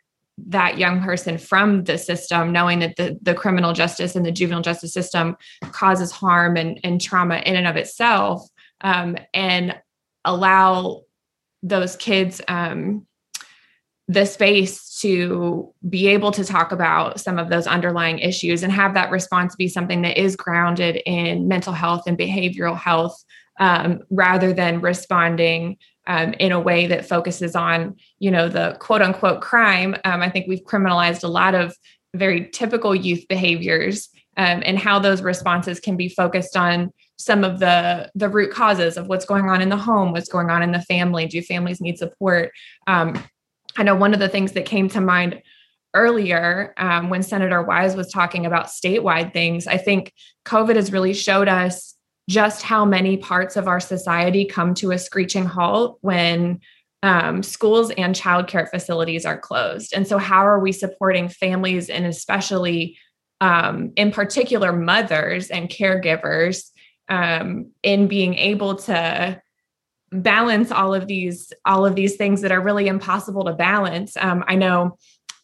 that young person from the system, knowing that the, the criminal justice and the juvenile justice system causes harm and, and trauma in and of itself, um, and allow those kids um, the space to be able to talk about some of those underlying issues and have that response be something that is grounded in mental health and behavioral health um, rather than responding um, in a way that focuses on, you know, the quote unquote crime. Um, I think we've criminalized a lot of very typical youth behaviors um, and how those responses can be focused on some of the the root causes of what's going on in the home, what's going on in the family. Do families need support? Um, I know one of the things that came to mind earlier um, when Senator Wise was talking about statewide things. I think COVID has really showed us just how many parts of our society come to a screeching halt when um, schools and childcare facilities are closed. And so, how are we supporting families and especially, um, in particular, mothers and caregivers um, in being able to balance all of these all of these things that are really impossible to balance? Um, I know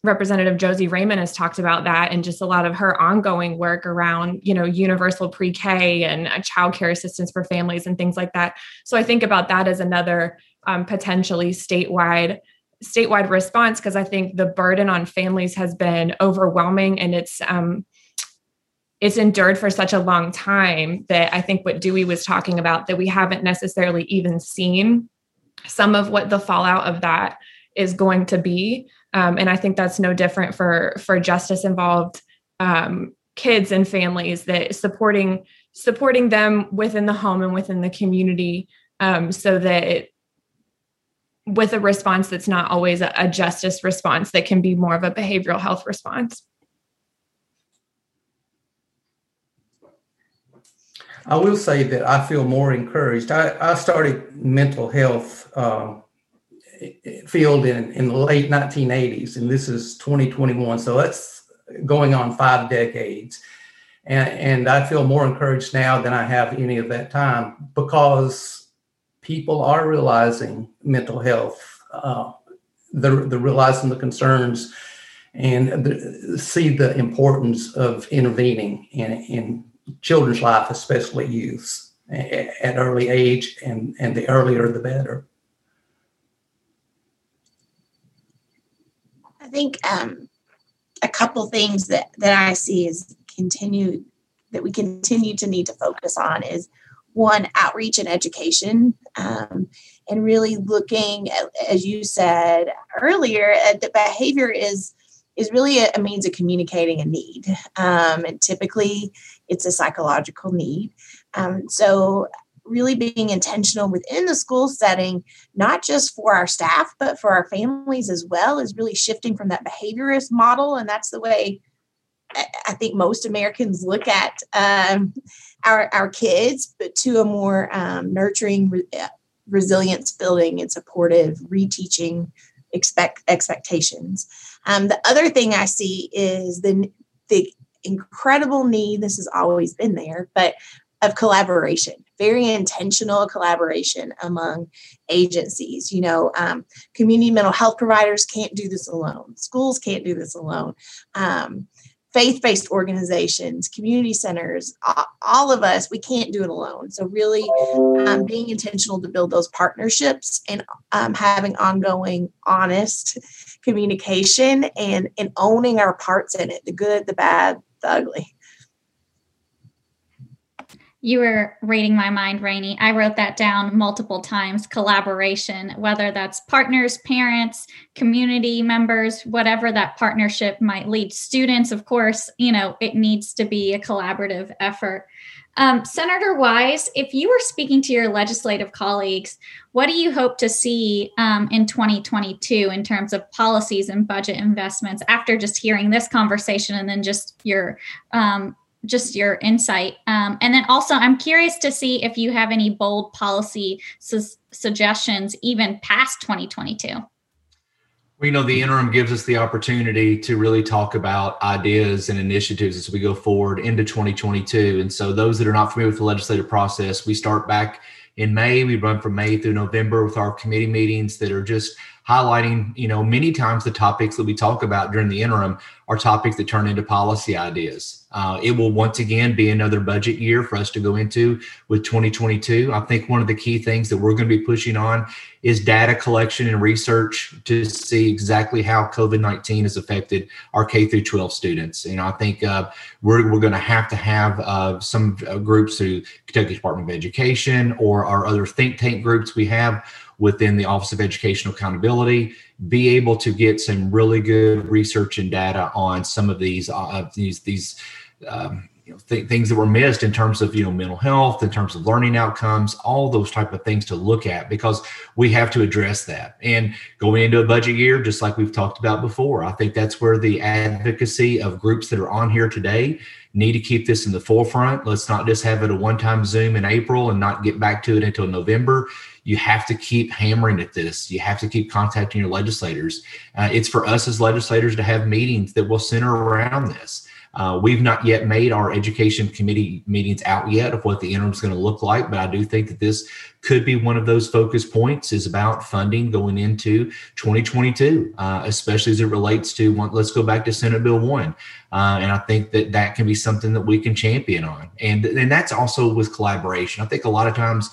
Representative Josie Raymond has talked about that and just a lot of her ongoing work around, you know, universal pre-K and child care assistance for families and things like that. So I think about that as another um, potentially statewide statewide response because I think the burden on families has been overwhelming and it's um, it's endured for such a long time that I think what Dewey was talking about that we haven't necessarily even seen some of what the fallout of that is going to be um, and I think that's no different for for justice involved um, kids and families that supporting supporting them within the home and within the community um, so that with a response that's not always a, a justice response that can be more of a behavioral health response. I will say that I feel more encouraged. I, I started mental health um, field in, in the late 1980s, and this is 2021. So that's going on five decades. And, and I feel more encouraged now than I have any of that time because people are realizing mental health, uh, they're, they're realizing the concerns and the, see the importance of intervening in, in children's life, especially youths at early age, and, and the earlier the better. I think um, a couple things that that I see is continue that we continue to need to focus on is one outreach and education um, and really looking at, as you said earlier at the behavior is is really a, a means of communicating a need um, and typically it's a psychological need um, so really being intentional within the school setting, not just for our staff, but for our families as well, is really shifting from that behaviorist model. And that's the way I think most Americans look at um, our, our kids, but to a more um, nurturing, re- uh, resilience building, and supportive reteaching expect expectations. Um, the other thing I see is the the incredible need. This has always been there, but of collaboration very intentional collaboration among agencies. You know, um, community mental health providers can't do this alone, schools can't do this alone. Um, faith based organizations, community centers, all of us, we can't do it alone. So, really um, being intentional to build those partnerships and um, having ongoing, honest communication and, and owning our parts in it the good, the bad, ugly you were reading my mind, Rainey. I wrote that down multiple times collaboration, whether that's partners, parents, community members, whatever that partnership might lead. Students, of course, you know, it needs to be a collaborative effort. Um, Senator Wise, if you were speaking to your legislative colleagues, what do you hope to see um, in 2022 in terms of policies and budget investments after just hearing this conversation and then just your um, just your insight? Um, and then also, I'm curious to see if you have any bold policy su- suggestions even past 2022. You know, the interim gives us the opportunity to really talk about ideas and initiatives as we go forward into 2022. And so, those that are not familiar with the legislative process, we start back in May. We run from May through November with our committee meetings that are just highlighting, you know, many times the topics that we talk about during the interim are topics that turn into policy ideas. Uh, it will once again be another budget year for us to go into with 2022. I think one of the key things that we're going to be pushing on is data collection and research to see exactly how COVID 19 has affected our K through 12 students. And I think uh, we're, we're going to have to have uh, some uh, groups through Kentucky Department of Education or our other think tank groups we have within the Office of Educational Accountability, be able to get some really good research and data on some of these uh, these these um, you know, th- things that were missed in terms of you know mental health, in terms of learning outcomes, all those type of things to look at because we have to address that. And going into a budget year, just like we've talked about before, I think that's where the advocacy of groups that are on here today need to keep this in the forefront. Let's not just have it a one-time Zoom in April and not get back to it until November you have to keep hammering at this. You have to keep contacting your legislators. Uh, it's for us as legislators to have meetings that will center around this. Uh, we've not yet made our education committee meetings out yet of what the interim is going to look like, but I do think that this could be one of those focus points is about funding going into 2022, uh, especially as it relates to one, let's go back to Senate Bill 1. Uh, and I think that that can be something that we can champion on. And, and that's also with collaboration. I think a lot of times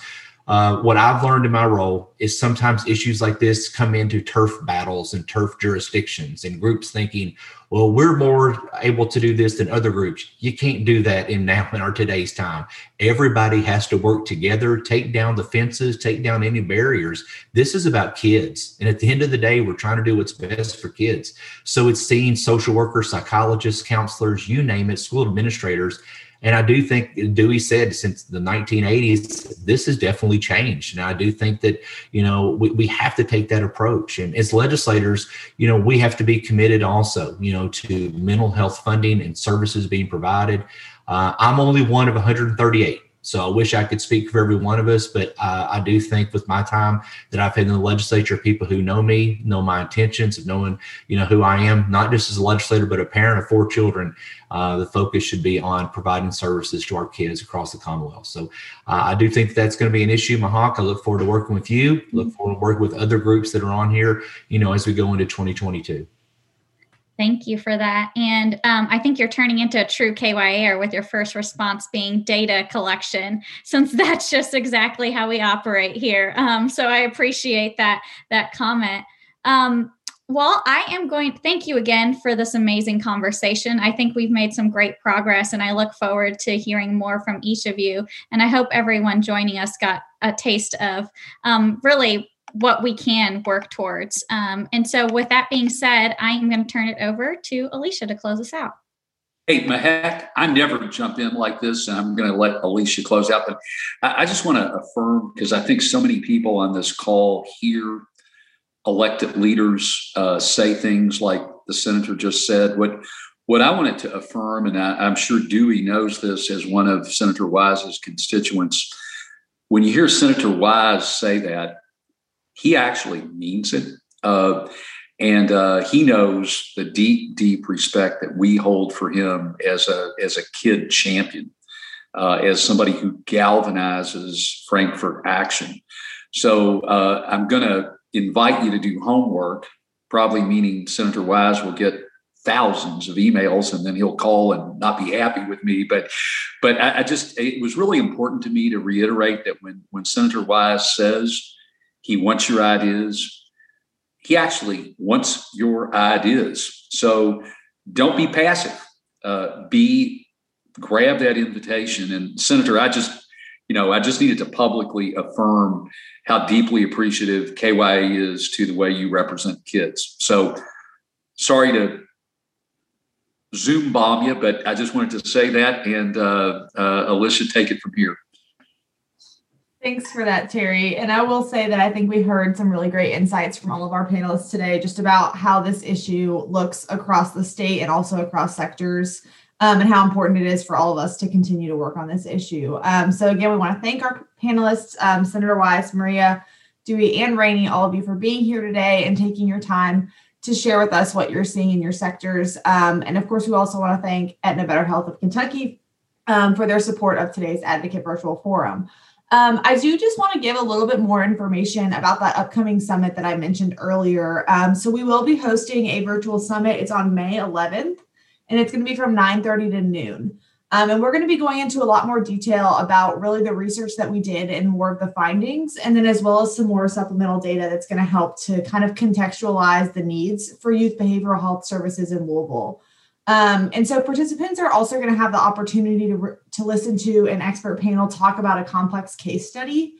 uh, what I've learned in my role is sometimes issues like this come into turf battles and turf jurisdictions and groups thinking, well, we're more able to do this than other groups. You can't do that in now in our today's time. Everybody has to work together, take down the fences, take down any barriers. This is about kids. And at the end of the day, we're trying to do what's best for kids. So it's seeing social workers, psychologists, counselors, you name it, school administrators and I do think Dewey said since the 1980s, this has definitely changed. And I do think that, you know, we, we have to take that approach. And as legislators, you know, we have to be committed also, you know, to mental health funding and services being provided. Uh, I'm only one of 138 so I wish I could speak for every one of us, but uh, I do think with my time that I've had in the legislature, people who know me, know my intentions of knowing, you know, who I am, not just as a legislator, but a parent of four children. Uh, the focus should be on providing services to our kids across the Commonwealth. So uh, I do think that's going to be an issue, Mahak. I look forward to working with you. Look forward to working with other groups that are on here, you know, as we go into 2022. Thank you for that. And um, I think you're turning into a true KYA with your first response being data collection, since that's just exactly how we operate here. Um, so I appreciate that that comment. Um, well, I am going. Thank you again for this amazing conversation. I think we've made some great progress, and I look forward to hearing more from each of you. And I hope everyone joining us got a taste of um, really what we can work towards. Um, and so, with that being said, I am going to turn it over to Alicia to close us out. Hey, Mahak, I never jump in like this, and I'm going to let Alicia close out. But I, I just want to affirm because I think so many people on this call hear elected leaders uh, say things like the senator just said. What what I wanted to affirm, and I, I'm sure Dewey knows this as one of Senator Wise's constituents. When you hear Senator Wise say that, he actually means it. Uh, and uh, he knows the deep, deep respect that we hold for him as a as a kid champion, uh, as somebody who galvanizes Frankfort action. So uh, I'm going to invite you to do homework. Probably meaning Senator Wise will get thousands of emails and then he'll call and not be happy with me. But but I, I just it was really important to me to reiterate that when when Senator Wise says he wants your ideas. He actually wants your ideas. So don't be passive. Uh, be grab that invitation. And Senator, I just, you know, I just needed to publicly affirm how deeply appreciative KYA is to the way you represent kids. So sorry to Zoom bomb you, but I just wanted to say that. And uh, uh, Alicia, take it from here. Thanks for that, Terry. And I will say that I think we heard some really great insights from all of our panelists today just about how this issue looks across the state and also across sectors. Um, and how important it is for all of us to continue to work on this issue. Um, so, again, we want to thank our panelists, um, Senator Wise, Maria, Dewey, and Rainey, all of you for being here today and taking your time to share with us what you're seeing in your sectors. Um, and of course, we also want to thank Aetna Better Health of Kentucky um, for their support of today's Advocate Virtual Forum. Um, I do just want to give a little bit more information about that upcoming summit that I mentioned earlier. Um, so we will be hosting a virtual summit. It's on May 11th, and it's going to be from 9:30 to noon. Um, and we're going to be going into a lot more detail about really the research that we did and more of the findings, and then as well as some more supplemental data that's going to help to kind of contextualize the needs for youth behavioral health services in Louisville. Um, and so participants are also going to have the opportunity to, to listen to an expert panel talk about a complex case study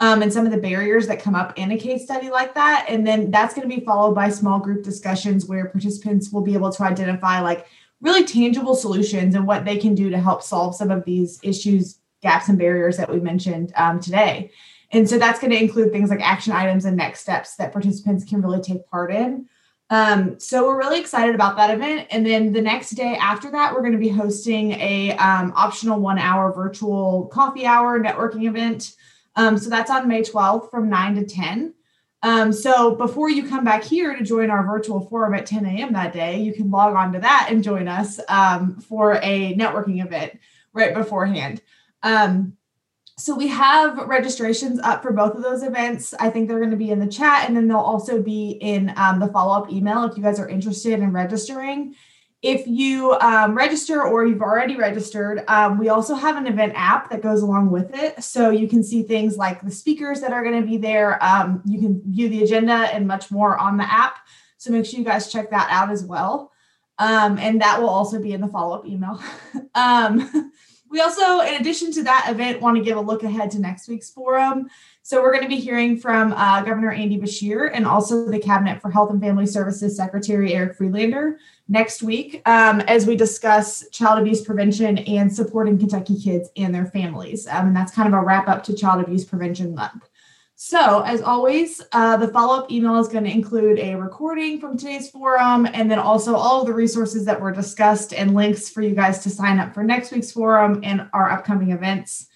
um, and some of the barriers that come up in a case study like that. And then that's going to be followed by small group discussions where participants will be able to identify like really tangible solutions and what they can do to help solve some of these issues, gaps, and barriers that we mentioned um, today. And so that's going to include things like action items and next steps that participants can really take part in. Um, so we're really excited about that event. And then the next day after that, we're going to be hosting a um, optional one hour virtual coffee hour networking event. Um, so that's on May 12th from 9 to 10. Um, so before you come back here to join our virtual forum at 10 a.m. that day, you can log on to that and join us um, for a networking event right beforehand. Um, so we have registrations up for both of those events. I think they're going to be in the chat and then they'll also be in um, the follow up email if you guys are interested in registering if you um, register or you've already registered, um, we also have an event app that goes along with it. So you can see things like the speakers that are going to be there. Um, you can view the agenda and much more on the app. So make sure you guys check that out as well. Um, and that will also be in the follow up email. We also, in addition to that event, want to give a look ahead to next week's forum. So we're going to be hearing from uh, Governor Andy Beshear and also the Cabinet for Health and Family Services Secretary Eric Friedlander next week um, as we discuss child abuse prevention and supporting Kentucky kids and their families. Um, and that's kind of a wrap up to Child Abuse Prevention Month. So, as always, uh, the follow up email is going to include a recording from today's forum and then also all of the resources that were discussed and links for you guys to sign up for next week's forum and our upcoming events.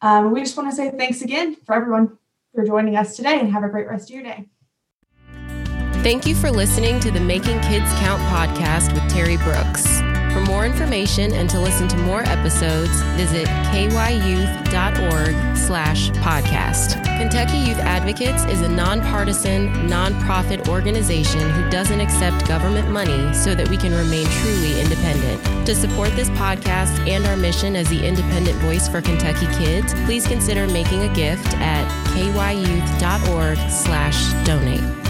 Um, we just want to say thanks again for everyone for joining us today and have a great rest of your day. Thank you for listening to the Making Kids Count podcast with Terry Brooks. For more information and to listen to more episodes, visit kyyouth.org slash podcast. Kentucky Youth Advocates is a nonpartisan, nonprofit organization who doesn't accept government money so that we can remain truly independent. To support this podcast and our mission as the independent voice for Kentucky kids, please consider making a gift at kyyouth.org slash donate.